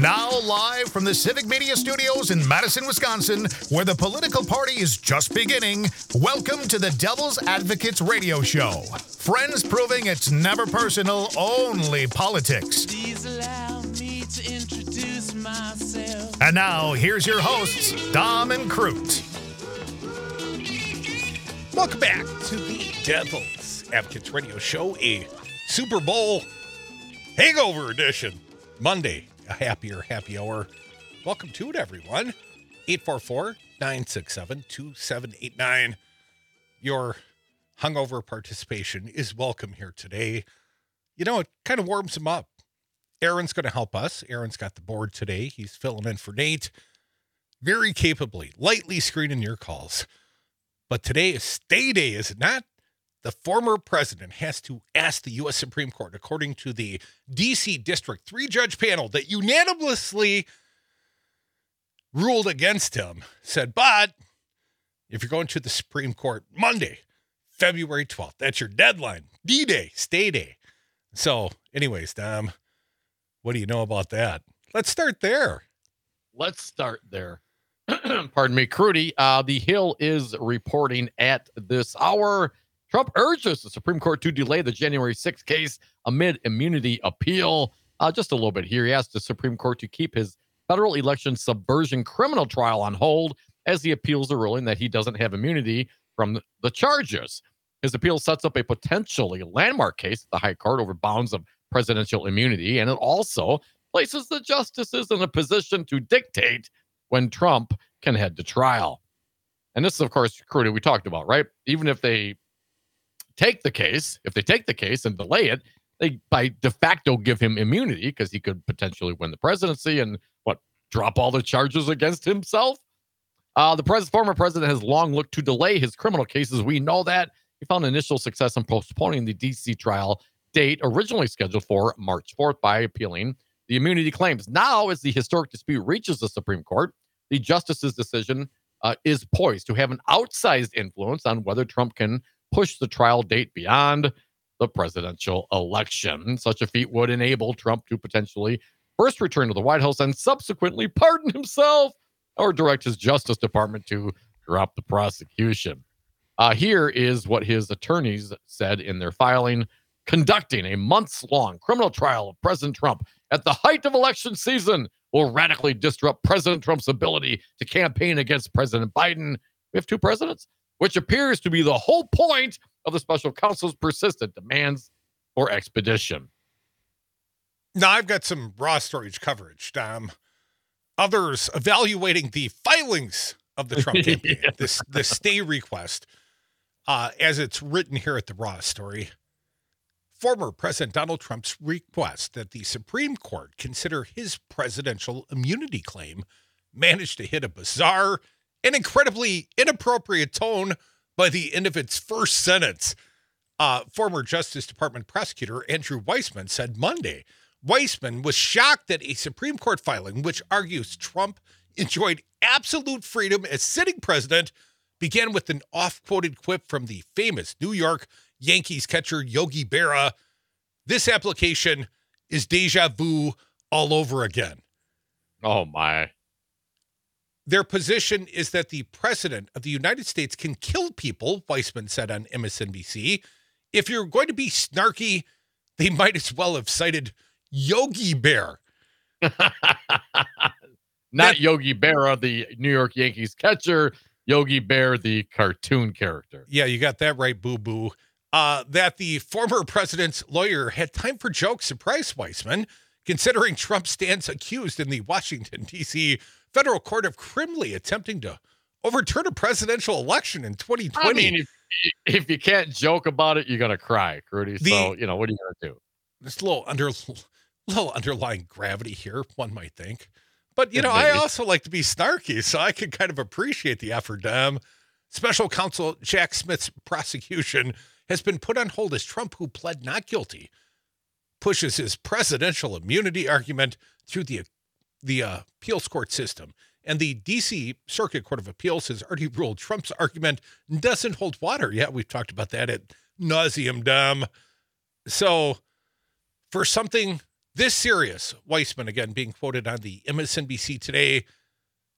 Now, live from the Civic Media Studios in Madison, Wisconsin, where the political party is just beginning, welcome to the Devil's Advocates Radio Show. Friends proving it's never personal, only politics. Please allow me to introduce myself. And now, here's your hosts, Dom and Crute. Welcome back to the Devil's Advocates Radio Show, a Super Bowl hangover edition. Monday, a happier happy hour. Welcome to it, everyone. 844 967 2789. Your hungover participation is welcome here today. You know, it kind of warms them up. Aaron's going to help us. Aaron's got the board today. He's filling in for Nate very capably, lightly screening your calls. But today is stay day, is it not? The former president has to ask the U.S. Supreme Court, according to the D.C. District three judge panel that unanimously ruled against him, said, but if you're going to the Supreme Court Monday, February 12th, that's your deadline, D Day, stay day. So, anyways, Dom, what do you know about that? Let's start there. let's start there. Pardon me, Crutey. Uh, the Hill is reporting at this hour. Trump urges the Supreme Court to delay the January 6th case amid immunity appeal. Uh, just a little bit here. He asked the Supreme Court to keep his federal election subversion criminal trial on hold as he appeals the ruling that he doesn't have immunity from the charges. His appeal sets up a potentially landmark case at the High Court over bounds of presidential immunity, and it also places the justices in a position to dictate when Trump can head to trial. And this is, of course, Crutey, we talked about, right? Even if they take the case, if they take the case and delay it, they by de facto give him immunity because he could potentially win the presidency and what drop all the charges against himself. Uh, the pres- former president has long looked to delay his criminal cases. We know that he found initial success in postponing the D.C. trial date originally scheduled for March 4th by appealing the immunity claims. Now, as the historic dispute reaches the Supreme Court, the justice's decision uh, is poised to have an outsized influence on whether Trump can push the trial date beyond the presidential election. Such a feat would enable Trump to potentially first return to the White House and subsequently pardon himself or direct his Justice Department to drop the prosecution. Uh, here is what his attorneys said in their filing conducting a months long criminal trial of President Trump at the height of election season will radically disrupt President Trump's ability to campaign against President Biden. We have two presidents, which appears to be the whole point of the special counsel's persistent demands for expedition. Now, I've got some raw storage coverage, Dom. Others evaluating the filings of the Trump campaign, this the stay request, uh, as it's written here at the Raw story. Former President Donald Trump's request that the Supreme Court consider his presidential immunity claim managed to hit a bizarre and incredibly inappropriate tone by the end of its first sentence. Uh, former Justice Department prosecutor Andrew Weissman said Monday Weissman was shocked that a Supreme Court filing, which argues Trump enjoyed absolute freedom as sitting president, began with an off quoted quip from the famous New York Yankees catcher Yogi Berra. This application is deja vu all over again. Oh, my. Their position is that the president of the United States can kill people, Weissman said on MSNBC. If you're going to be snarky, they might as well have cited Yogi Bear. Not That- Yogi Berra, the New York Yankees catcher, Yogi Bear, the cartoon character. Yeah, you got that right, boo boo. Uh, that the former president's lawyer had time for jokes surprised Weissman, considering Trump stands accused in the Washington, D.C. federal court of criminally attempting to overturn a presidential election in 2020. I mean, if, if you can't joke about it, you're gonna cry, Rudy. So you know what are you gonna do? this little under little underlying gravity here, one might think. But you know, I also like to be snarky, so I can kind of appreciate the effort. Um, Special Counsel Jack Smith's prosecution has been put on hold as Trump, who pled not guilty, pushes his presidential immunity argument through the the uh, appeals court system. And the D.C. Circuit Court of Appeals has already ruled Trump's argument doesn't hold water. Yeah, we've talked about that at nauseum, Dom. So, for something this serious, Weissman again being quoted on the MSNBC today,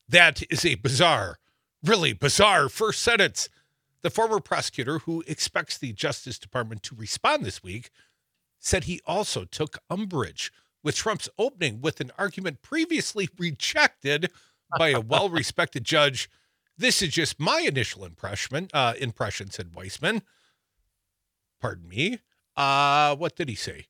that is a bizarre, really bizarre first sentence. The former prosecutor, who expects the Justice Department to respond this week, said he also took umbrage with Trump's opening with an argument previously rejected by a well-respected judge. This is just my initial impression. Uh, impression, said Weissman. Pardon me. Uh, what did he say?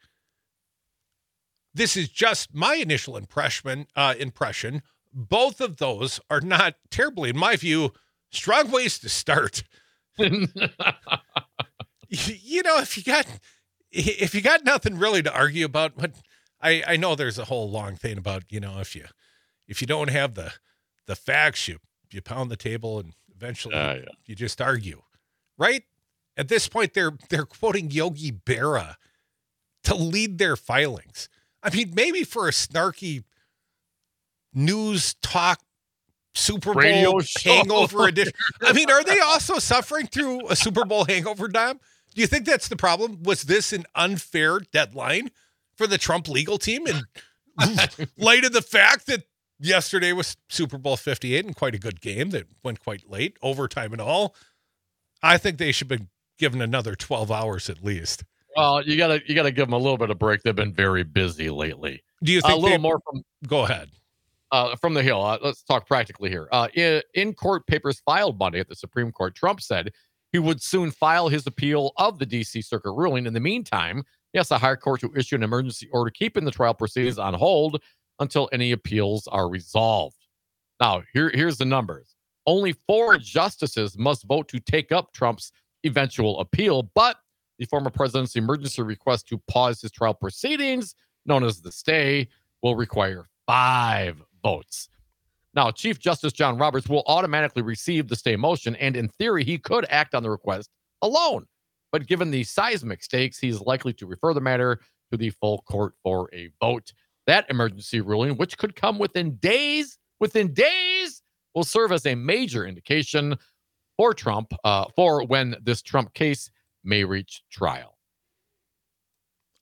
This is just my initial impression. Uh, impression. Both of those are not terribly, in my view, strong ways to start. you know, if you got if you got nothing really to argue about, but I I know there's a whole long thing about you know if you if you don't have the the facts, you you pound the table and eventually Ah, yeah. you just argue, right? At this point, they're they're quoting Yogi Berra to lead their filings. I mean, maybe for a snarky news talk Super Bowl hangover edition. I mean, are they also suffering through a Super Bowl hangover, Dom? Do you think that's the problem? Was this an unfair deadline for the Trump legal team in light of the fact that yesterday was Super Bowl 58 and quite a good game that went quite late, overtime and all? I think they should be given another 12 hours at least. Well, you gotta you gotta give them a little bit of break. They've been very busy lately. Do you think A little they- more from Go ahead. uh, from the Hill. Uh, let's talk practically here. Uh, in, in court papers filed Monday at the Supreme Court, Trump said he would soon file his appeal of the D.C. Circuit ruling. In the meantime, he asked the higher court to issue an emergency order keeping the trial proceedings on hold until any appeals are resolved. Now, here, here's the numbers. Only four justices must vote to take up Trump's eventual appeal, but the former president's emergency request to pause his trial proceedings, known as the stay, will require five votes. Now, Chief Justice John Roberts will automatically receive the stay motion, and in theory, he could act on the request alone. But given the seismic stakes, he's likely to refer the matter to the full court for a vote. That emergency ruling, which could come within days, within days, will serve as a major indication for Trump uh, for when this Trump case may reach trial.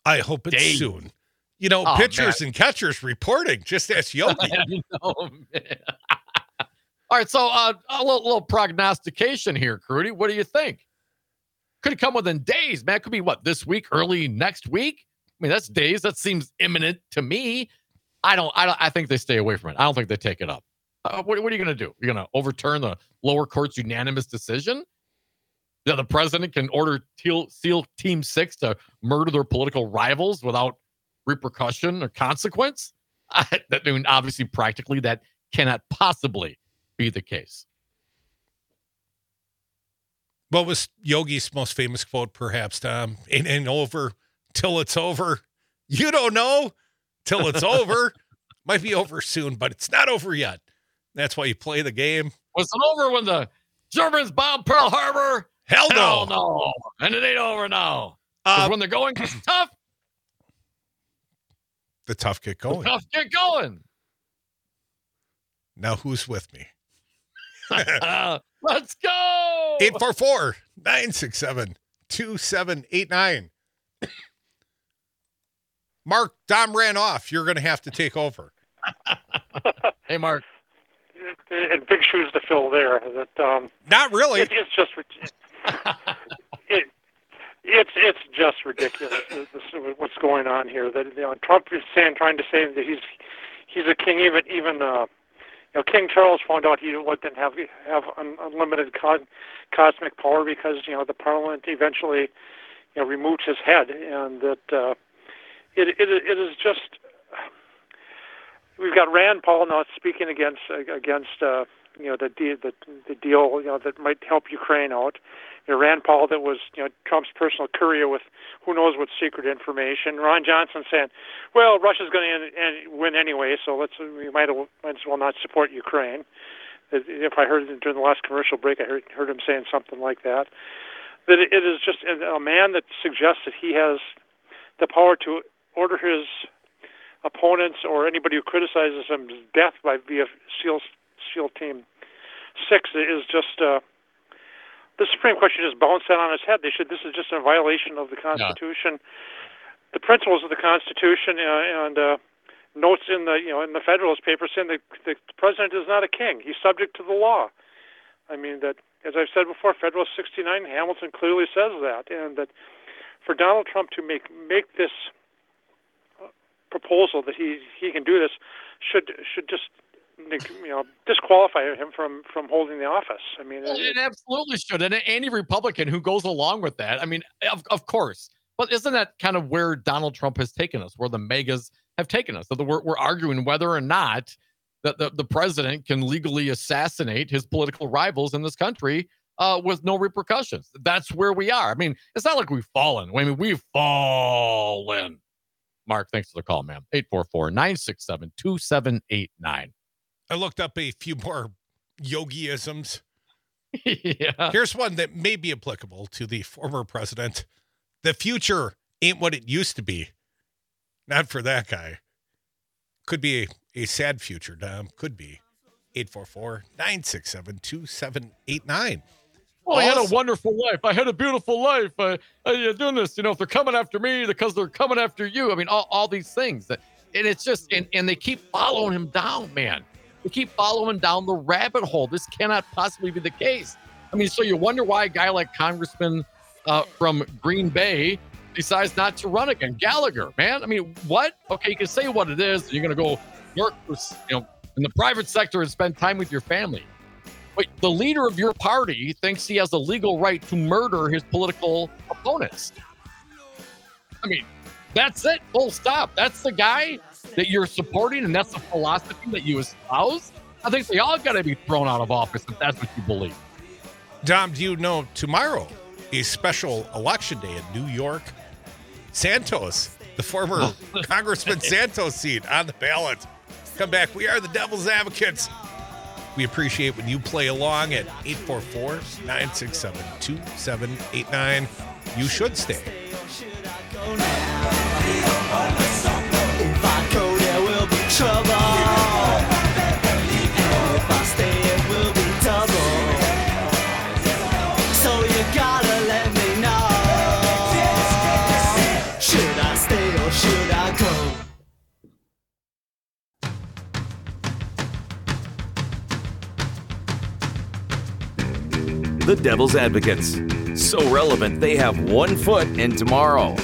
I hope it's Dang. soon. You know, Oh, pitchers and catchers reporting. Just ask Yogi. Know, man. All right, so uh, a little, little prognostication here, Crutey. What do you think? Could it come within days, man? Could be what this week, early next week. I mean, that's days. That seems imminent to me. I don't. I don't. I think they stay away from it. I don't think they take it up. Uh, what, what are you going to do? You're going to overturn the lower court's unanimous decision? That the president can order Teal, SEAL Team Six to murder their political rivals without repercussion or consequence? I, I mean, obviously, practically, that cannot possibly be the case. What was Yogi's most famous quote, perhaps, Tom? Ain't, ain't over till it's over. You don't know till it's over. Might be over soon, but it's not over yet. That's why you play the game. Was it over when the Germans bombed Pearl Harbor? Hell no. Hell no. And it ain't over now. Uh, when they're going tough, the tough get going. tough, get going. Now who's with me? Uh, let's go. 844 967 2789. Mark, Dom ran off. You're going to have to take over. Hey, Mark. and big shoes to fill there. That um, Not really. it, it's just it, it's it's just ridiculous. What's going on here? That you know, Trump is saying, trying to say that he's he's a king. Even even uh, you know, King Charles found out he didn't have have un, unlimited co- cosmic power because you know the Parliament eventually you know removed his head, and that uh, it, it it is just. We've got Rand Paul now speaking against against uh, you know the de- the the deal you know that might help Ukraine out. You know, Rand Paul that was you know Trump's personal courier with who knows what secret information. Ron Johnson saying, "Well, Russia's going to win anyway, so let's we might might as well not support Ukraine." If I heard during the last commercial break, I heard heard him saying something like that. That it is just a man that suggests that he has the power to order his opponents or anybody who criticizes him death by via SEAL SEAL Team Six is just. Uh, the Supreme Court should just bounce that on its head. They should. This is just a violation of the Constitution, yeah. the principles of the Constitution, uh, and uh, notes in the you know in the Federalist Papers saying that the president is not a king. He's subject to the law. I mean that, as I've said before, Federalist 69, Hamilton clearly says that, and that for Donald Trump to make make this uh, proposal that he he can do this should should just you know disqualify him from from holding the office. I mean, well, it, it, absolutely should. And any Republican who goes along with that, I mean, of of course. But isn't that kind of where Donald Trump has taken us, where the MAGAs have taken us? So we're, we're arguing whether or not that the, the president can legally assassinate his political rivals in this country uh, with no repercussions. That's where we are. I mean, it's not like we've fallen. I mean, we've fallen. Mark, thanks for the call, man. 844 967 2789. I looked up a few more yogiisms. yeah. Here's one that may be applicable to the former president. The future ain't what it used to be. Not for that guy. Could be a, a sad future, Dom. Could be. 844 967 2789. Well, I had a wonderful life. I had a beautiful life. Uh, you're doing this, you know, if they're coming after me because they're coming after you. I mean, all, all these things that, and it's just, and, and they keep following him down, man. They keep following down the rabbit hole. This cannot possibly be the case. I mean, so you wonder why a guy like Congressman uh, from Green Bay decides not to run again. Gallagher, man. I mean, what? Okay, you can say what it is. You're going to go work, you know, in the private sector and spend time with your family. But the leader of your party thinks he has a legal right to murder his political opponents. I mean, that's it. Full stop. That's the guy that you're supporting, and that's the philosophy that you espouse. I think they all got to be thrown out of office if that's what you believe. Dom, do you know tomorrow is special election day in New York? Santos, the former Congressman Santos seat on the ballot. Come back. We are the Devil's Advocates. We appreciate when you play along at 844 967 2789. You should stay. The Devil's Advocates. So relevant, they have one foot in tomorrow.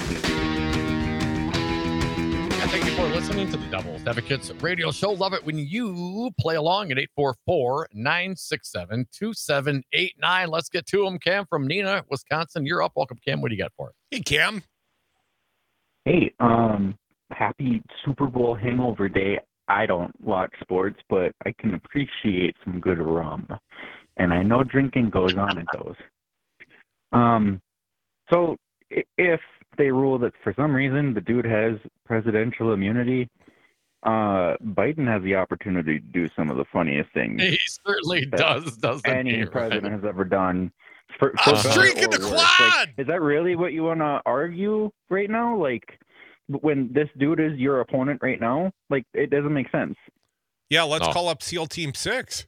Listening to the Devil's Advocates radio show. Love it when you play along at 844 967 2789. Let's get to them. Cam from Neenah, Wisconsin. You're up. Welcome, Cam. What do you got for us? Hey, Cam. Hey, um, happy Super Bowl hangover day. I don't watch sports, but I can appreciate some good rum and I know drinking goes on at those. Um, so if they rule that for some reason the dude has presidential immunity, uh, Biden has the opportunity to do some of the funniest things. He certainly does. Doesn't any he, president right? has ever done. For, I'm for better streaking or the worse. quad! Like, is that really what you want to argue right now? Like, when this dude is your opponent right now, like it doesn't make sense. Yeah, let's No. call up SEAL Team Six.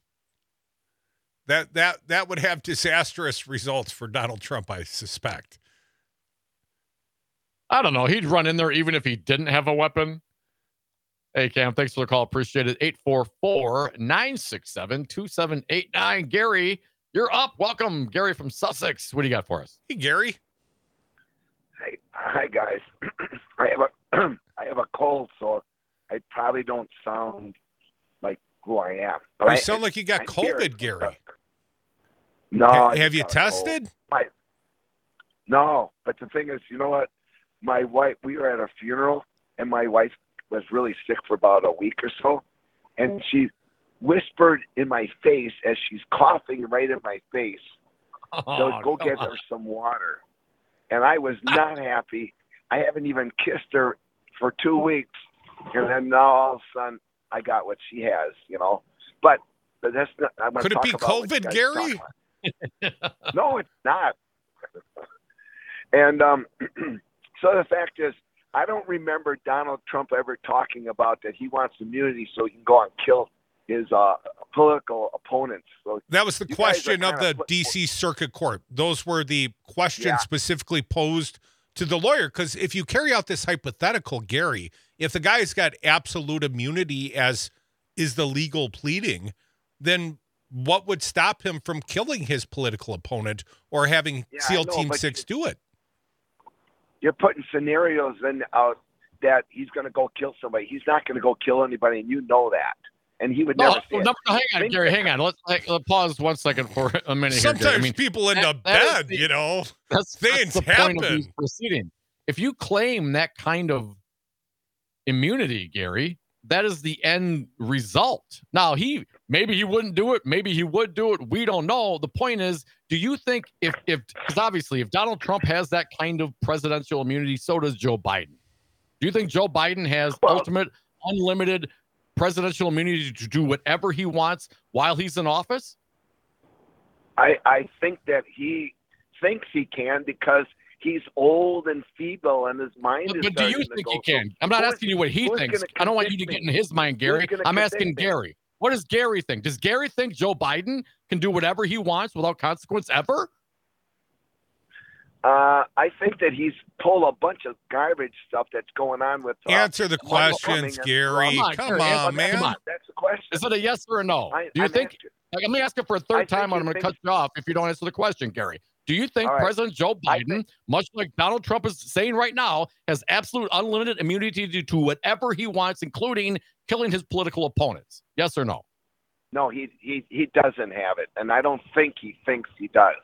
That that that would have disastrous results for Donald Trump, I suspect. I don't know. He'd run in there even if he didn't have a weapon. Hey, Cam, thanks for the call. Appreciate it. 844 967 2789. Gary, you're up. Welcome, Gary from Sussex. What do you got for us? Hey, Gary. Hey, hi guys. I have a I have a cold, so I probably don't sound like who I am. But You I, sound like you got I'm Gary. COVID, Gary. No, Ha- have you got a cold. tested? No, but the thing is, you know what? My wife, we were at a funeral, and my wife was really sick for about a week or so, and she whispered in my face as she's coughing right in my face, Oh, "Go go get her some water." And I was not happy. I haven't even kissed her for two weeks, and then now all of a sudden I got what she has, you know. But but that's not. I'm gonna Could it talk be about what you COVID, Gary? no, it's not. and um, so the fact is, I don't remember Donald Trump ever talking about that he wants immunity so he can go out and kill his uh, political opponents. So That was the You guys are question of the DC Circuit Court. Those were the questions Yeah. specifically posed to the lawyer. Because if you carry out this hypothetical, Gary, if the guy's got absolute immunity as is the legal pleading, then what would stop him from killing his political opponent or having Yeah, SEAL know, Team Six do it? You're putting scenarios in out that he's going to go kill somebody. He's not going to go kill anybody, and you know that. And he would No, never no, no, hang on, Think Gary. Hang on. Let's, like, let's pause one second for a minute. Sometimes Gary. I mean, people end that- up that is dead, the- you know. that's, Things that's the point of happen. these proceedings. If you claim that kind of immunity, Gary, that is the end result. Now, he maybe he wouldn't do it, maybe he would do it. We don't know. The point is, do you think if if because obviously if Donald Trump has that kind of presidential immunity, so does Joe Biden. Do you think Joe Biden has Well- ultimate unlimited presidential immunity to do whatever he wants while he's in office? I, I think that he thinks he can because he's old and feeble and his mind But, is but do you think go. he can? I'm not asking you what he thinks. I don't want you to convince get in his mind, Gary. I'm asking convince me? Gary. What does Gary think? Does Gary think Joe Biden can do whatever he wants without consequence ever? Uh, I think that he's pulled a bunch of garbage stuff that's going on with. Uh, Answer the Michael questions, Gary. Come on, Come on, answer- man. come on. That's the question. Is it a yes or a no? I, do you I'm think? asking- like, let me ask it for a I third think time, and I'm going to cut you off if you don't answer the question, Gary. Do you think right. President Joe Biden, think- much like Donald Trump is saying right now, has absolute unlimited immunity to do whatever he wants, including killing his political opponents? Yes or no? No, he he he doesn't have it, and I don't think he thinks he does.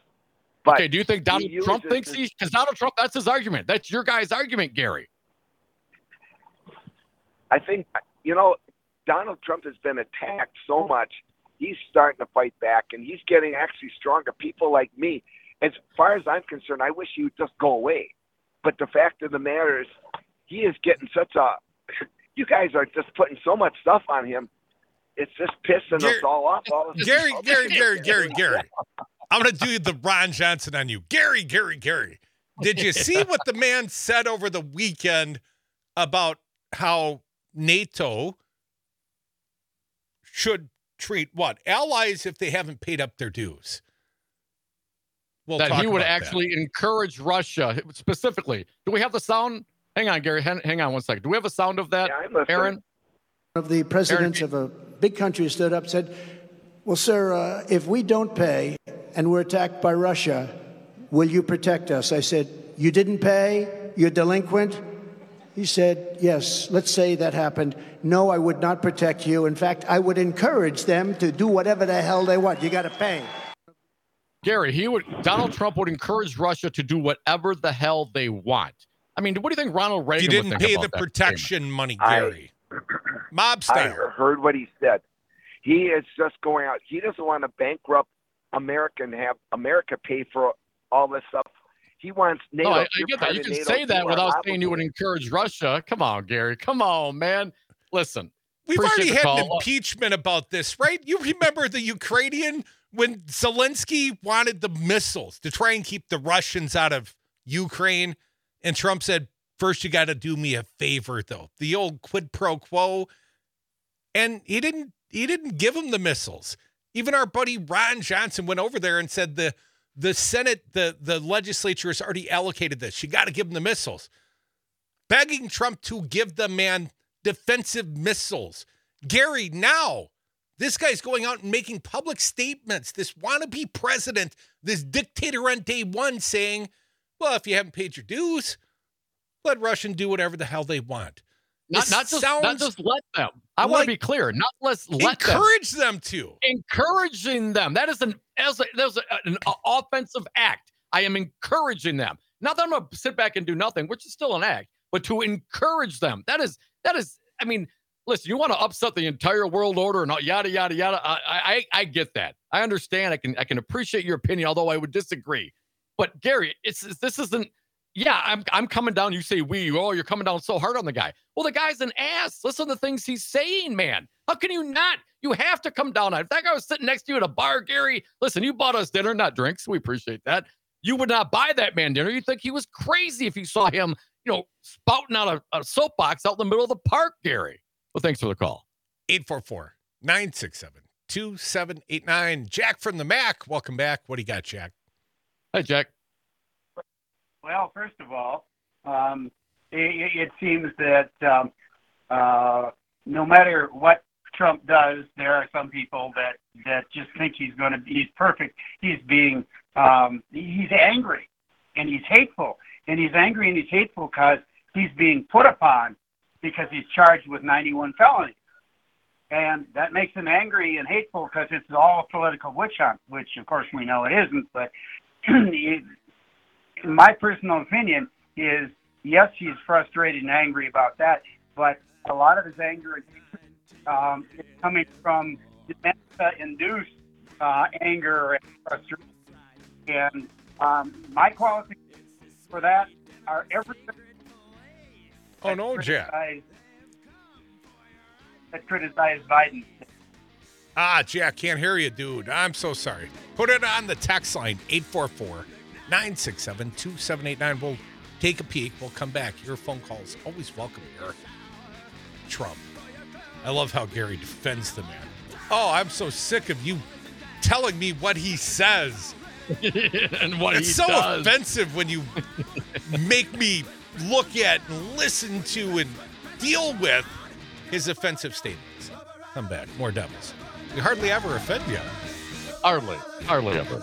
But okay, do you think Donald Trump thinks his- he? Because Donald Trump, that's his argument. That's your guy's argument, Gary. I think you know Donald Trump has been attacked so much. He's starting to fight back, and he's getting actually stronger. People like me, as far as I'm concerned, I wish he would just go away. But the fact of the matter is, he is getting such a. You guys are just putting so much stuff on him. It's just pissing Gary- us all off. All Gary. Gary, Gary, Gary, Gary. I'm going to do the Ron Johnson on you. Gary, Gary, Gary. Did you see what the man said over the weekend about how NATO should treat what? Allies if they haven't paid up their dues? We'll that he would about that. actually encourage Russia specifically. Do we have the sound? Hang on, Gary. Hang, hang on one second. Do we have a sound of that, Yeah, I'm listening. Aaron? of the presidents of a big country stood up and said, Well, sir, uh, if we don't pay and we're attacked by Russia, will you protect us? I said, You didn't pay? You're delinquent? He said, Yes, let's say that happened. No, I would not protect you. In fact, I would encourage them to do whatever the hell they want. You got to pay. Gary, he would. Donald Trump would encourage Russia to do whatever the hell they want. I mean, what do you think Ronald Reagan you didn't think pay about the that protection money, I- Gary. Mob I heard what he said. He is just going out. He doesn't want to bankrupt America and have America pay for all this stuff. He wants NATO. No, I, I get that. You can NATO. say that without saying you would encourage Russia. Come on, Gary. Come on, man. Listen, We've already the had an impeachment about this, right? You remember the Ukrainian when Zelensky wanted the missiles to try and keep the Russians out of Ukraine, and Trump said, First, you got to do me a favor, though. The old quid pro quo. And he didn't he didn't give him the missiles. Even our buddy Ron Johnson went over there and said the the Senate, the the legislature has already allocated this. You got to give him the missiles. Begging Trump to give the man defensive missiles. Gary, now this guy's going out and making public statements. This wannabe president, this dictator on day one saying, well, if you haven't paid your dues, let Russian do whatever the hell they want. not not just not just let them. I want to be clear. Not let's let. Encourage them to. encouraging them. That is an as a, that was a- an offensive act. I am encouraging them. Not that I'm going to sit back and do nothing, which is still an act, but to encourage them. That is that is. I mean, listen, you want to upset the entire world order and yada yada yada. I, I I get that. I understand. I can I can appreciate your opinion, although I would disagree. But Gary, it's this isn't. Yeah, I'm I'm coming down. You say we. Oh, you're coming down so hard on the guy. Well, the guy's an ass. Listen to the things he's saying, man. How can you not? You have to come down on. it. If that guy was sitting next to you at a bar, Gary, listen, you bought us dinner, not drinks. We appreciate that. You would not buy that man dinner. You'd think he was crazy if you saw him, you know, spouting out a, a soapbox out in the middle of the park, Gary. Well, thanks for the call. 844 967 2789. Jack from the Mac. Welcome back. What do you got, Jack? Hi, Jack. Well, first of all, um, it, it seems that um, uh, no matter what Trump does, there are some people that that just think he's going to be he's perfect. He's being um, he's angry and he's hateful, and he's angry and he's hateful because he's being put upon because he's charged with 91 felonies. And that makes him angry and hateful because it's all political witch hunt, which of course we know it isn't. But it, my personal opinion is yes, he's frustrated and angry about that, but a lot of his anger and um, is coming from dementia-induced uh, anger and frustration. And um, my qualifications for that are everything Oh, no, Jack. criticize- that criticize Biden. Ah, Jack, can't hear you, dude. I'm so sorry. Put it on the text line 844 967 2789. We'll take a peek. We'll come back. Your phone calls always welcome here. Trump. I love how Gary defends the man. Oh, I'm so sick of you telling me what he says. and what it's he so does. offensive when you make me look at and listen to and deal with his offensive statements. Come back. More devils. We hardly ever offend you. Hardly, hardly ever.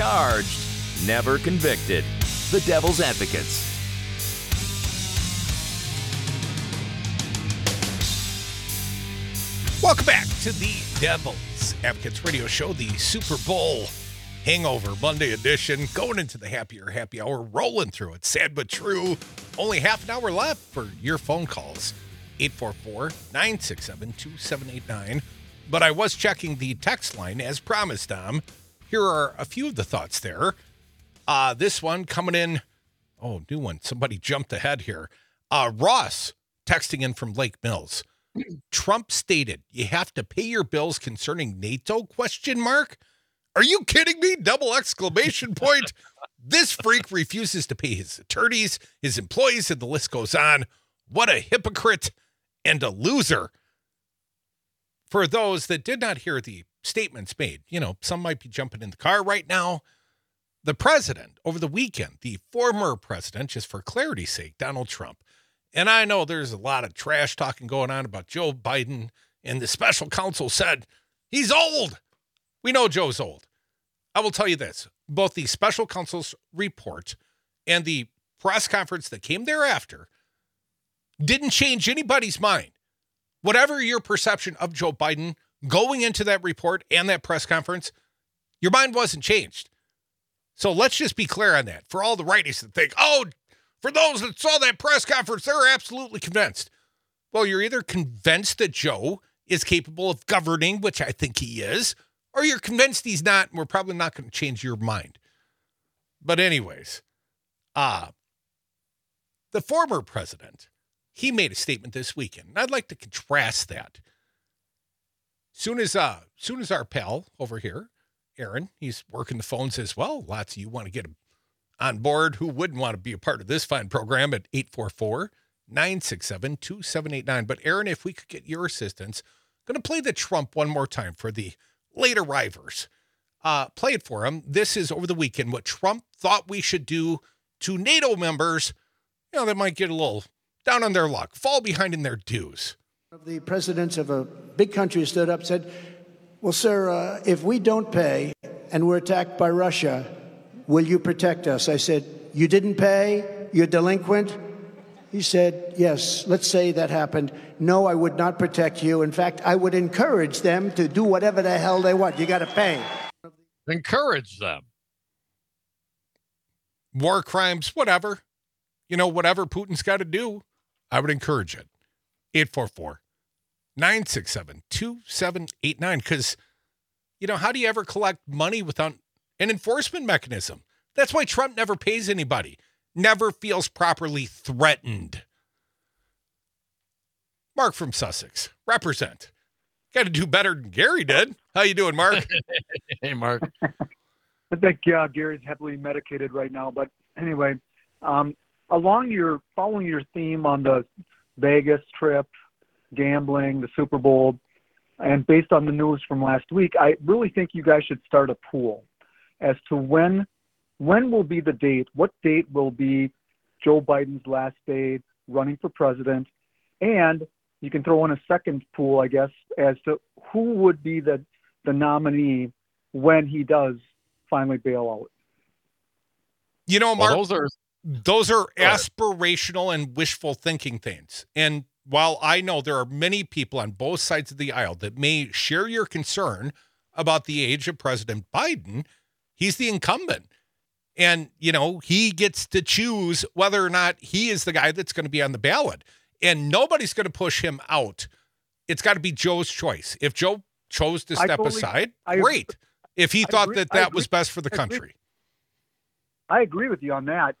Charged, never convicted. The Devil's Advocates. Welcome back to the Devils Advocates Radio Show, the Super Bowl Hangover Monday edition. Going into the happier happy hour, rolling through it. Sad but true. Only half an hour left for your phone calls 844 967 2789. But I was checking the text line as promised, Dom. Here are a few of the thoughts there. Uh, this one coming in. Oh, new one. Somebody jumped ahead here. Uh, Ross texting in from Lake Mills. Trump stated you have to pay your bills concerning NATO question mark. Are you kidding me? Double exclamation point. this freak refuses to pay his attorneys, his employees, and the list goes on. What a hypocrite and a loser. For those that did not hear the statements made, you know, some might be jumping in the car right now. The president over the weekend, the former president, just for clarity's sake, Donald Trump, and I know there's a lot of trash talking going on about Joe Biden, and the special counsel said he's old. We know Joe's old. I will tell you this both the special counsel's report and the press conference that came thereafter didn't change anybody's mind. Whatever your perception of Joe Biden going into that report and that press conference, your mind wasn't changed. So let's just be clear on that. For all the righties that think, oh, for those that saw that press conference, they're absolutely convinced. Well, you're either convinced that Joe is capable of governing, which I think he is, or you're convinced he's not, and we're probably not going to change your mind. But, anyways, uh, the former president, he made a statement this weekend, and I'd like to contrast that. Soon as uh soon as our pal over here, Aaron, he's working the phones as well. Lots of you want to get on board. Who wouldn't want to be a part of this fine program at 844 967 2789? But, Aaron, if we could get your assistance, going to play the Trump one more time for the late arrivers. Uh, play it for him. This is over the weekend what Trump thought we should do to NATO members, you know, that might get a little down on their luck, fall behind in their dues. Of the presidents of a big country stood up and said, Well, sir, uh, if we don't pay and we're attacked by Russia, Will you protect us? I said, You didn't pay? You're delinquent? He said, Yes, let's say that happened. No, I would not protect you. In fact, I would encourage them to do whatever the hell they want. You got to pay. Encourage them. War crimes, whatever. You know, whatever Putin's got to do, I would encourage it. 844 967 2789. Because, you know, how do you ever collect money without an enforcement mechanism? That's why Trump never pays anybody, never feels properly threatened. Mark from Sussex, represent. Got to do better than Gary did. How you doing, Mark? hey, Mark. I think uh, Gary's heavily medicated right now, but anyway, um, along your following your theme on the Vegas trip, gambling, the Super Bowl, and based on the news from last week, I really think you guys should start a pool as to when when will be the date, what date will be Joe Biden's last day running for president, and you can throw in a second pool, I guess, as to who would be the the nominee when he does finally bail out. You know, Mark, Well, those are those are aspirational and wishful thinking things. And while I know there are many people on both sides of the aisle that may share your concern about the age of President Biden, he's the incumbent. And, you know, he gets to choose whether or not he is the guy that's going to be on the ballot. And nobody's going to push him out. It's got to be Joe's choice. If Joe chose to step totally- aside, I- great. If he I thought agree- that that was best for the I agree. country. I agree with you on that.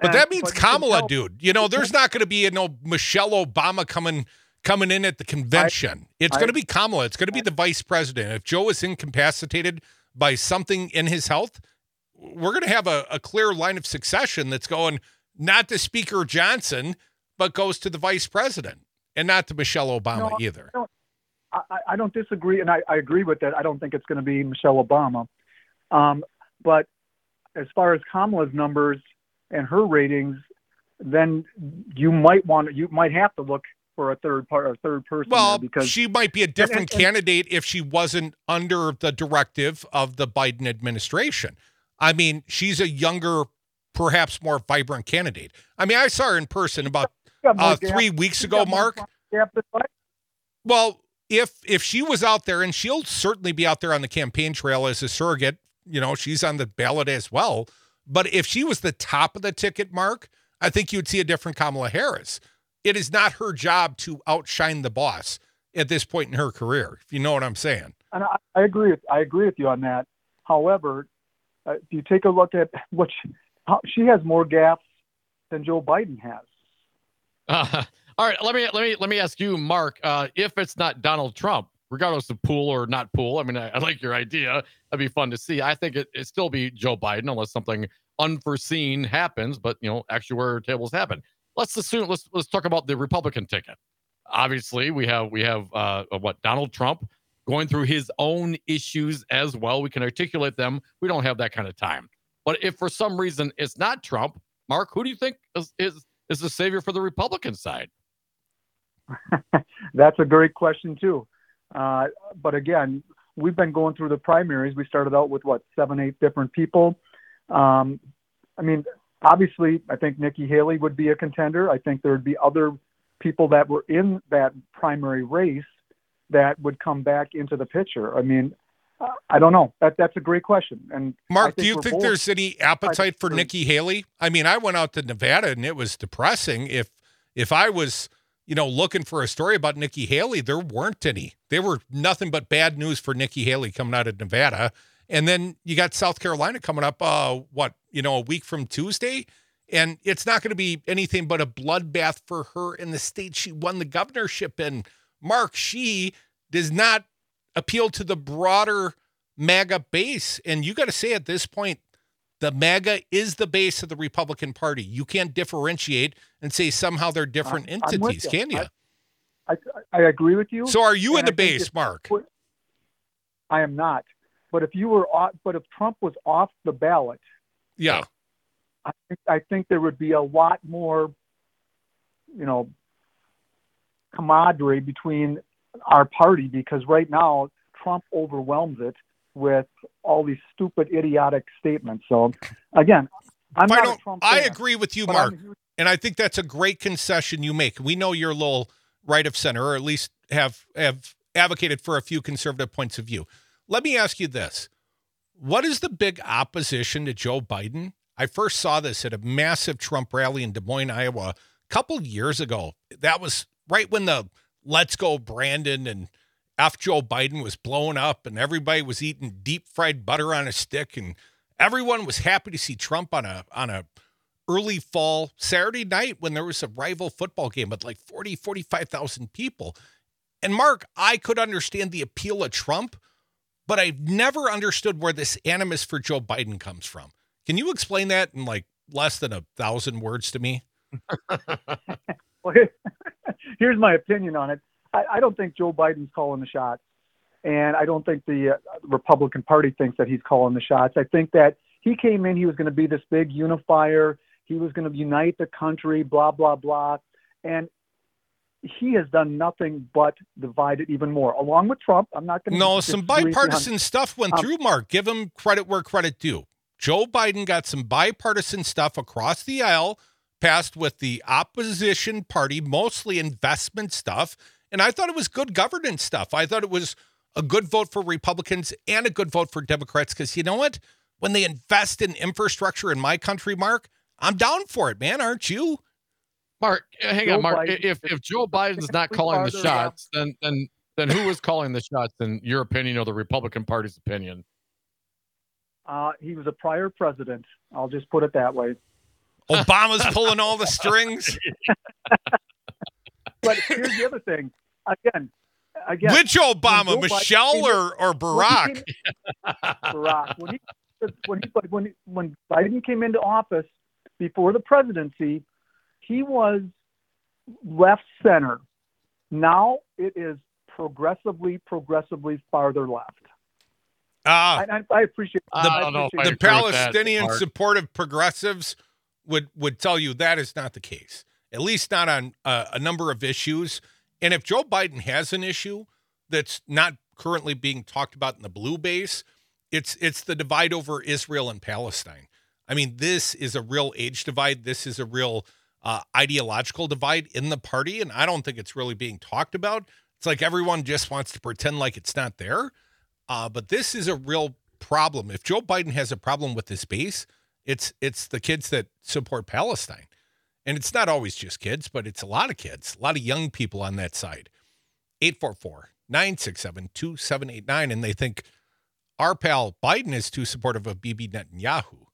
But that means but Kamala, dude. You know, there's not going to be a no Michelle Obama coming coming in at the convention. it's going to be Kamala. It's going to be the vice president. If Joe is incapacitated by something in his health, we're going to have a, a clear line of succession that's going not to Speaker Johnson, but goes to the vice president, and not to Michelle Obama No, either. I don't, I, I don't disagree, and I, I agree with that. I don't think it's going to be Michelle Obama. Um, but as far as Kamala's numbers and her ratings, then you might want to, you might have to look for a third part, a third person Well, because she might be a different and- candidate if she wasn't under the directive of the Biden administration. I mean, she's a younger, perhaps more vibrant candidate. I mean, I saw her in person about uh, three weeks ago, Mark. gap than Biden. Well, if if she was out there, and she'll certainly be out there on the campaign trail as a surrogate, you know, she's on the ballot as well. But if she was the top of the ticket, Mark, I think you would see a different Kamala Harris. It is not her job to outshine the boss at this point in her career, if you know what I'm saying. And I, I agree. With, I agree with you on that. However, uh, if you take a look at what she, how, she has more gaps than Joe Biden has. Uh, all right, let me let me let me ask you, Mark. Uh, if it's not Donald Trump, regardless of pool or not pool, I mean, I, I like your idea. That'd be fun to see. I think it it still be Joe Biden unless something unforeseen happens. But you know, where tables happen. Let's assume. Let's let's talk about the Republican ticket. Obviously, we have we have uh, what Donald Trump going through his own issues as well. We can articulate them. We don't have that kind of time. But if for some reason it's not Trump, Mark, who do you think is is, is the savior for the Republican side? That's a great question too. Uh, but again, we've been going through the primaries. We started out with what seven, eight different people. Um, I mean, obviously, I think Nikki Haley would be a contender. I think there would be other people that were in that primary race that would come back into the picture. I mean, I don't know. That that's a great question. And Mark, do you think both- there's any appetite for for- Nikki Haley? I mean, I went out to Nevada and it was depressing. If if I was, you know, looking for a story about Nikki Haley, there weren't any. They were nothing but bad news for Nikki Haley coming out of Nevada. And then you got South Carolina coming up uh what, you know, a week from Tuesday, and it's not going to be anything but a bloodbath for her in the state she won the governorship in. Mark, she does not appeal to the broader MAGA base. And you got to say at this point, the MAGA is the base of the Republican Party. You can't differentiate and say somehow they're different I'm entities, you. can you? I, I agree with you. so are you in the I base, Mark? I am not. But if you were off, but if Trump was off the ballot, Yeah. I think, I think there would be a lot more, you know, camaraderie between our party because right now Trump overwhelms it, with all these stupid, idiotic statements. So, again, I'm I not a Trump I fan, agree with you, Mark, huge- and I think that's a great concession you make. We know you're a little right of center, or at least have have advocated for a few conservative points of view. Let me ask you this: What is the big opposition to Joe Biden? I first saw this at a massive Trump rally in Des Moines, Iowa, a couple years ago. That was right when the "Let's Go Brandon" and F Joe Biden was blowing up, and everybody was eating deep fried butter on a stick, and everyone was happy to see Trump on a on a early fall Saturday night when there was a rival football game with like 40, 45,000 people. And Mark, I could understand the appeal of Trump, but I've never understood where this animus for Joe Biden comes from. Can you explain that in like less than a thousand words to me? Well, here's my opinion on it. I, I don't think Joe Biden's calling the shots, and I don't think the uh, Republican Party thinks that he's calling the shots. I think that he came in, he was going to be this big unifier. He was going to unite the country, blah blah blah, and he has done nothing but divide it even more. Along with Trump, I'm not going to. No, some bipartisan stuff went Um, through, Mark. Give him credit where credit due. Joe Biden got some bipartisan stuff across the aisle, passed with the opposition party, mostly investment stuff. And I thought it was good governance stuff. I thought it was a good vote for Republicans and a good vote for Democrats because you know what? When they invest in infrastructure in my country, Mark, I'm down for it, man. Aren't you? Mark, uh, hang Joe on, Mark. Biden- if if Joe Biden's not calling the farther shots, then then then who is calling the shots in your opinion or the Republican Party's opinion? Uh, he was a prior president. I'll just put it that way. Obama's pulling all the strings. But here's the other thing. Again, again. Which Obama, Joe Biden Michelle came or, or when he Barack? came Barack. When he when he when when Biden came into office before the presidency, he was left center. Now it is progressively, progressively farther left. Ah, I, I, I appreciate. I I don't know if appreciate I the agree that, Palestinian Mark. supportive progressives would would tell you that is not the case. At least not on uh, a number of issues. And if Joe Biden has an issue that's not currently being talked about in the blue base, it's it's the divide over Israel and Palestine. I mean, this is a real age divide. This is a real uh, ideological divide in the party, and I don't think it's really being talked about. It's like everyone just wants to pretend like it's not there. Uh, but this is a real problem. If Joe Biden has a problem with his base, it's it's the kids that support Palestine. And it's not always just kids, but it's a lot of kids, a lot of young people on that side. 844 967 2789. And they think our pal Biden is too supportive of Bibi Netanyahu.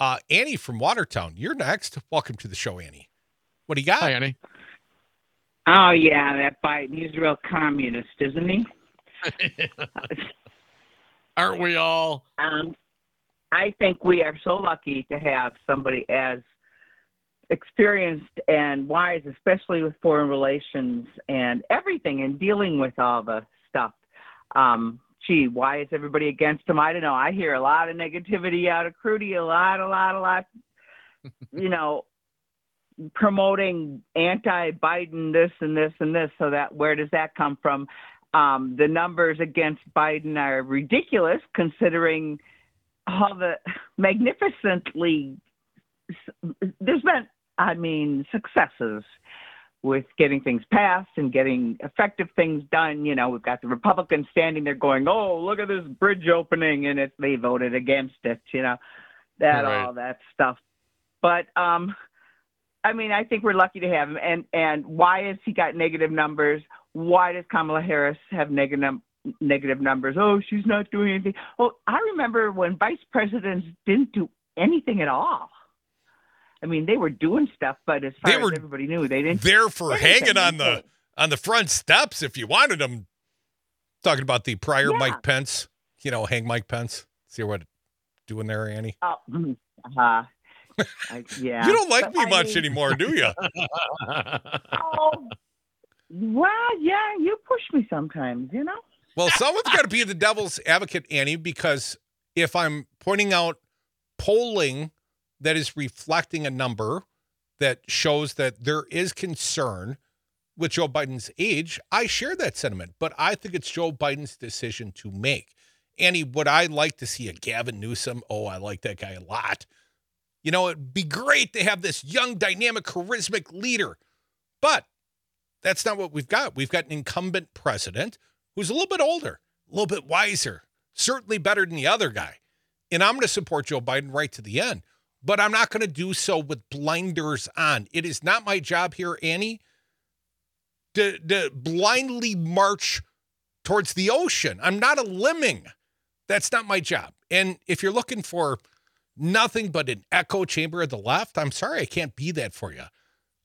Uh, Annie from Watertown, you're next. Welcome to the show, Annie. What do you got? Hi, Annie. Oh yeah, that Biden. He's a real communist, isn't he? Aren't we all? Um, I think we are so lucky to have somebody as experienced and wise, especially with foreign relations and everything, and dealing with all the stuff. Um, gee, why is everybody against him? I don't know. I hear a lot of negativity out of Crutey, a lot, a lot, a lot. you know, promoting anti-Biden this and this and this. So that where does that come from? Um, the numbers against Biden are ridiculous, considering all the magnificently there's been, I mean, successes with getting things passed and getting effective things done. You know, we've got the Republicans standing there going, "Oh, look at this bridge opening," and if they voted against it, you know, that Right. all that stuff. But um, I mean, I think we're lucky to have him. And and why has he got negative numbers? Why does Kamala Harris have negative num- negative numbers? Oh, she's not doing anything. Well, I remember when vice presidents didn't do anything at all. I mean, they were doing stuff, but as far They were as everybody knew, they didn't. There for hanging on the on the front steps if you wanted them. Talking about the prior Yeah. Mike Pence, you know, hang Mike Pence. See what doing there, Annie? Oh, uh, I, yeah. You don't like But me I much mean- anymore, do you? Oh, well, yeah, you push me sometimes, you know. Well, someone's got to be the devil's advocate, Annie, because if I'm pointing out polling that is reflecting a number that shows that there is concern with Joe Biden's age, I share that sentiment, but I think it's Joe Biden's decision to make. Annie, would I like to see a Gavin Newsom? Oh, I like that guy a lot. You know, it'd be great to have this young, dynamic, charismatic leader. But that's not what we've got. We've got an incumbent president who's a little bit older, a little bit wiser, certainly better than the other guy. And I'm going to support Joe Biden right to the end, but I'm not going to do so with blinders on. It is not my job here, Annie, to, to blindly march towards the ocean. I'm not a lemming. That's not my job. And if you're looking for nothing but an echo chamber of the left, I'm sorry, I can't be that for you.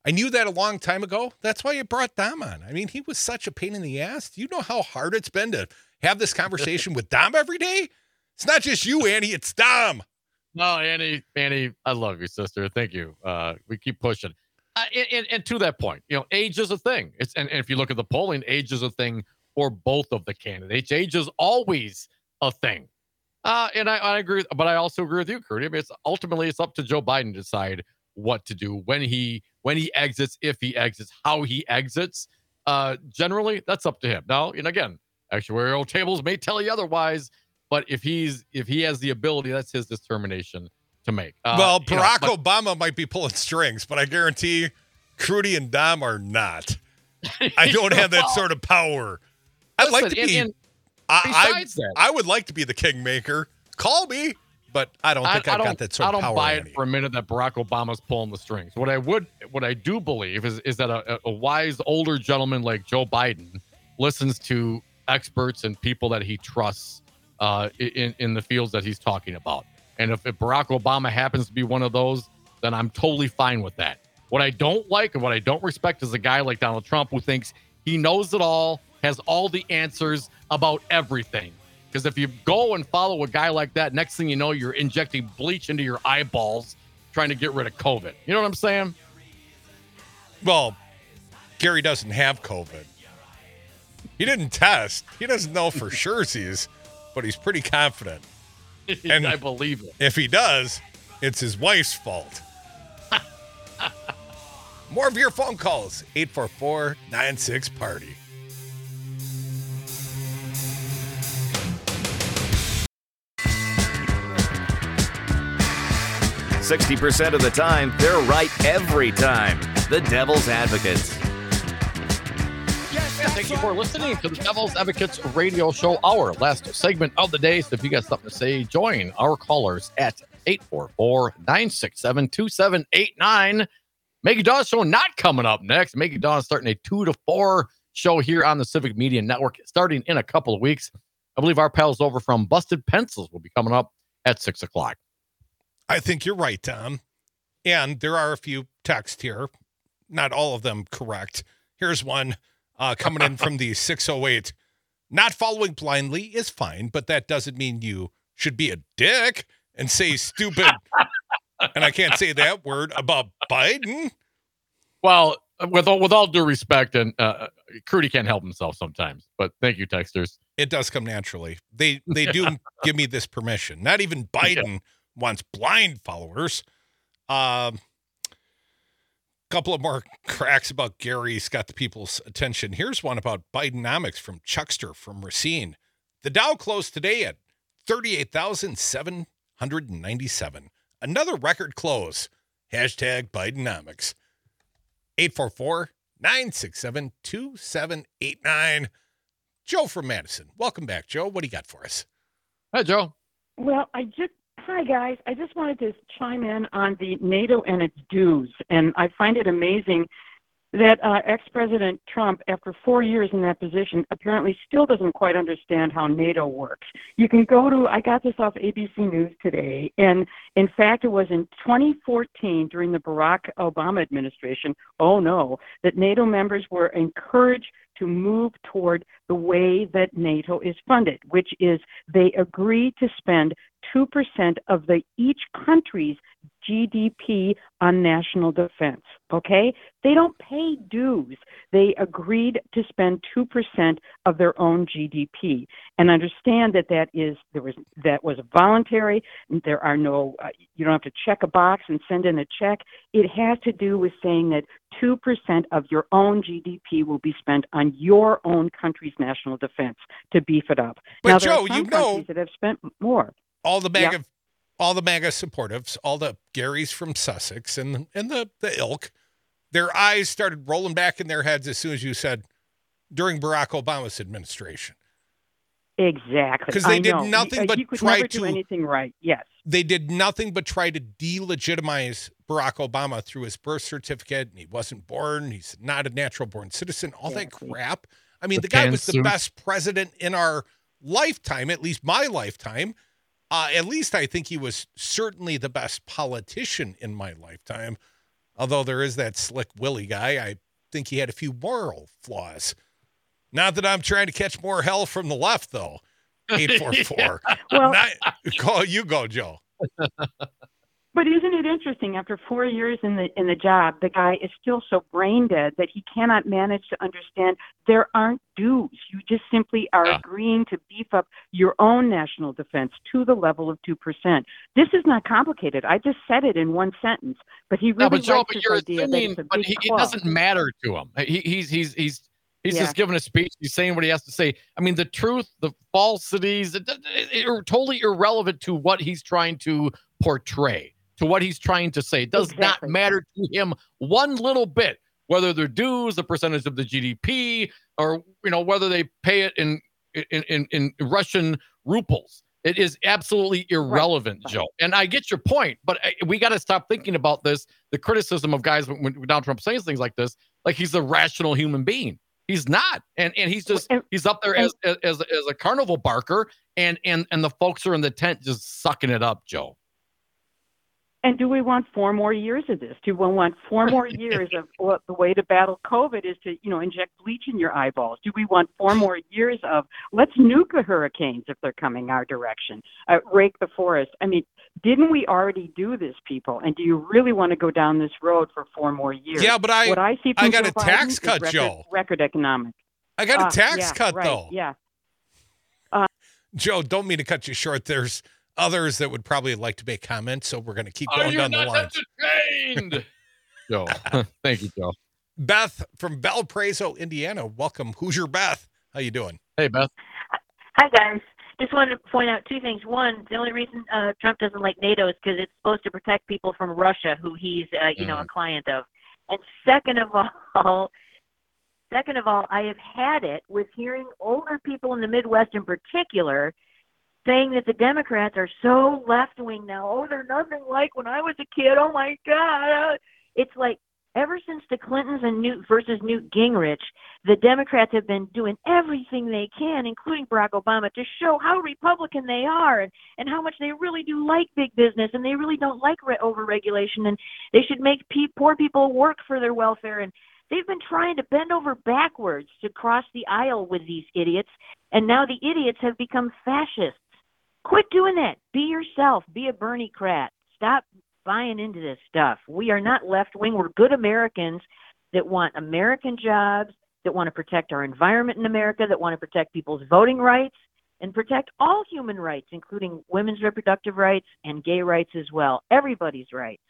I knew that a long time ago. That's why you brought Dom on. I mean, he was such a pain in the ass. Do you know how hard it's been to have this conversation with Dom every day? It's not just you, Annie. It's Dom. No, Annie, Annie, I love you, sister. Thank you. Uh, we keep pushing. Uh, and, and, to that point, you know, age is a thing. It's and, and if you look at the polling, age is a thing for both of the candidates. Age is always a thing. Uh, and I, I agree, but I also agree with you, Kurt. I mean, it's ultimately it's up to Joe Biden to decide what to do when he when he exits, if he exits, how he exits. Uh, generally, that's up to him. Now, and again, actuarial tables may tell you otherwise, but if he's if he has the ability, that's his determination to make. Uh, well, Barack know, but, Obama might be pulling strings, but I guarantee Crutey and Dom are not. I don't have that sort of power. I'd listen, like to be. And, and I, I, I, would like to be the kingmaker. Call me, but I don't think I, have got that sort of power. I don't buy it for a minute that Barack Obama's pulling the strings. What I would, what I do believe is, is that a, a wise older gentleman like Joe Biden listens to experts and people that he trusts uh, in in the fields that he's talking about. And if, if Barack Obama happens to be one of those, then I'm totally fine with that. What I don't like and what I don't respect is a guy like Donald Trump who thinks he knows it all, has all the answers about everything. Because if you go and follow a guy like that, next thing you know, you're injecting bleach into your eyeballs trying to get rid of COVID. You know what I'm saying? Well, Gary doesn't have COVID. He didn't test. He doesn't know for sure he's, but he's pretty confident. And I believe it. If he does, it's his wife's fault. More of your phone calls 844 96 Party. Sixty percent of the time, they're right every time. The Devil's Advocates. Thank you for listening to the Devil's Advocates radio show, our last segment of the day. So if you got something to say, join our callers at 844 967 2789. Maggie Dawn show not coming up next. Maggie Dawn starting a two to four show here on the Civic Media Network starting in a couple of weeks. I believe our pals over from Busted Pencils will be coming up at six o'clock. I think you're right, Tom. And there are a few texts here, not all of them correct. Here's one uh, coming in from the 608. Not following blindly is fine, but that doesn't mean you should be a dick and say stupid. and I can't say that word about Biden. Well, with all, with all due respect, and uh, Crutey can't help himself sometimes. But thank you, texters. It does come naturally. They they do give me this permission. Not even Biden yeah. wants blind followers. Um, couple of more cracks about Gary's got the people's attention. Here's one about Bidenomics from Chuckster from Racine. The Dow closed today at 38,797. Another record close. Hashtag Bidenomics. 844 967 2789. Joe from Madison. Welcome back, Joe. What do you got for us? Hi, Joe. Well, I just Hi, guys. I just wanted to chime in on the NATO and its dues. And I find it amazing that uh, ex President Trump, after four years in that position, apparently still doesn't quite understand how NATO works. You can go to, I got this off ABC News today, and in fact, it was in 2014 during the Barack Obama administration, oh no, that NATO members were encouraged to move toward the way that NATO is funded, which is they agree to spend 2% of the each country's GDP on national defense. Okay? They don't pay dues. They agreed to spend 2% of their own GDP. And understand that that is there was that was voluntary. There are no uh, you don't have to check a box and send in a check. It has to do with saying that 2% of your own GDP will be spent on your own country's national defense to beef it up. But now, there Joe, you know- countries that have spent more. all the Yeah. MAGA, all the MAGA supportives, all the Garys from Sussex and and the the ilk, their eyes started rolling back in their heads as soon as you said during Barack Obama's administration. Exactly. 'Cause they I did know. nothing you, but you could try never do anything right. Yes. They did nothing but try to delegitimize Barack Obama through his birth certificate, and he wasn't born. He's not a natural born citizen. All that crap. I mean, The the, guy was the best president in our lifetime, at least my lifetime. Uh, at least I think he was certainly the best politician in my lifetime. Although there is that slick Willie guy, I think he had a few moral flaws. Not that I'm trying to catch more hell from the left, though. 844. Well- Not- call you go, Joe. But isn't it interesting? After four years in the in the job, the guy is still so brain dead that he cannot manage to understand there aren't dues. You just simply are Yeah. agreeing to beef up your own national defense to the level of two percent. This is not complicated. I just said it in one sentence, but he really no, but Joe, likes but this you're idea that assuming, it's a but he, it doesn't matter to him. He, he's he's he's he's Yeah. just giving a speech. He's saying what he has to say. I mean, the truth, the falsities, it, are totally irrelevant to what he's trying to portray, to what he's trying to say. It does Exactly. not matter to him one little bit whether they're dues, the percentage of the GDP, or you know whether they pay it in in in, in Russian rubles. It is absolutely irrelevant, Joe. And I get your point, but uh, we got to stop thinking about this. The criticism of guys when, when Donald Trump says things like this, like he's a rational human being. He's not, and and he's just he's up there as as as a carnival barker, and and and the folks are in the tent just sucking it up, Joe. And do we want four more years of this? Do we want four more years of well, the way to battle COVID is to, you know, inject bleach in your eyeballs? Do we want four more years of let's nuke the hurricanes if they're coming our direction, uh, rake the forest? I mean, didn't we already do this, people? And do you really want to go down this road for four more years? Yeah, but I- what I see I got Joe a tax Biden cut, record, Joe. Record economic. I got a Uh, tax yeah, cut, right, though. Yeah. Joe, don't mean to cut you short. There's others that would probably like to make comments, so we're going to keep Are going you down the line. entertained? Joe, thank you, Joe. Beth from Valparaiso, Indiana. Welcome. Who's your Beth? How you doing? Hey, Beth. Hi, guys. Just wanted to point out two things. One, the only reason uh, Trump doesn't like NATO is because it's supposed to protect people from Russia, who he's, uh, you know, a client of. And second of all, second of all, I have had it with hearing older people in the Midwest, in particular, saying that the Democrats are so left wing now. Oh, they're nothing like when I was a kid. Oh my God! It's like ever since the Clintons and Newt versus Newt Gingrich, the Democrats have been doing everything they can, including Barack Obama, to show how Republican they are and, and how much they really do like big business and they really don't like re- overregulation and they should make pe- poor people work for their welfare. And they've been trying to bend over backwards to cross the aisle with these idiots. And now the idiots have become fascists. Quit doing that. Be yourself. Be a Bernie crat. Stop buying into this stuff. We are not left wing. We're good Americans that want American jobs, that want to protect our environment in America, that want to protect people's voting rights and protect all human rights, including women's reproductive rights and gay rights as well. Everybody's rights.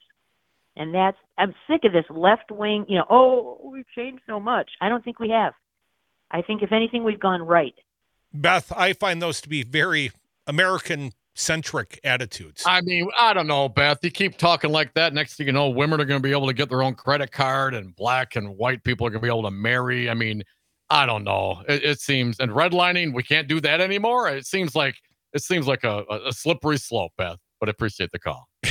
And that's I'm sick of this left wing, you know, oh, we've changed so much. I don't think we have. I think if anything we've gone right. Beth, I find those to be very American centric attitudes. I mean, I don't know, Beth. You keep talking like that. Next thing you know, women are going to be able to get their own credit card, and black and white people are going to be able to marry. I mean, I don't know. It, it seems, and redlining, we can't do that anymore. It seems like it seems like a, a- slippery slope, Beth. But I appreciate the call.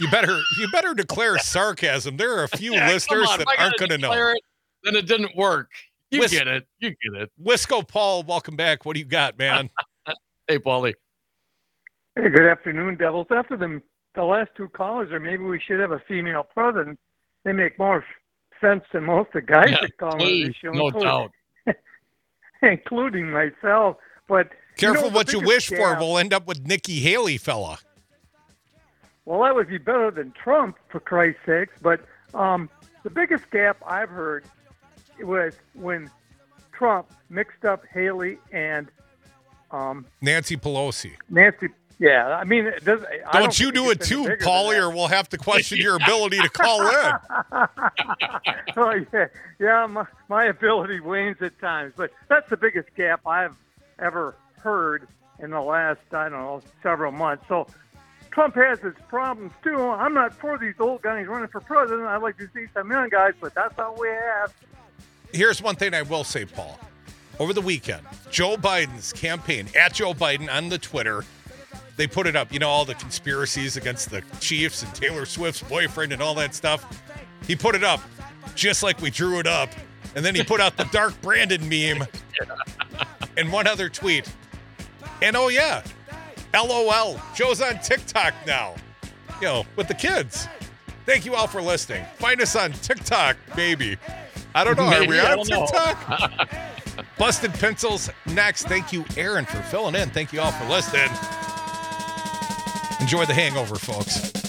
You better you better declare sarcasm. There are a few Yeah, listeners on, that aren't going to know. it, then it didn't work. You Whis- get it. You get it. Wisco Paul, welcome back. What do you got, man? hey, Paulie. Hey, good afternoon, Devils. After the the last two callers, or maybe we should have a female president. They make more sense than most of the guys Yeah, that call on please, the show, no including- doubt. including myself. But you Careful know, what you biggest wish for. We'll end up with Nikki Haley, fella. Well, that would be better than Trump, for Christ's sakes. But um, the biggest gap I've heard was when Trump mixed up Haley and um, Nancy Pelosi. Nancy Yeah, I mean, does, Don't, don't you do it too, Paulie, or we'll have to question your ability to call in. oh, yeah, yeah my, my ability wanes at times, but that's the biggest gap I've ever heard in the last, I don't know, several months. So Trump has his problems too. I'm not for these old guys running for president. I'd like to see some young guys, but that's all we have. Here's one thing I will say, Paul. Over the weekend, Joe Biden's campaign at Joe Biden on the Twitter, they put it up. You know all the conspiracies against the Chiefs and Taylor Swift's boyfriend and all that stuff. He put it up just like we drew it up, and then he put out the Dark Brandon meme and one other tweet. And oh yeah, LOL. Joe's on TikTok now. You know, with the kids. Thank you all for listening. Find us on TikTok, baby. I don't know. Are we on. TikTok? Busted Pencils next. Thank you, Aaron, for filling in. Thank you all for listening. Enjoy the hangover, folks.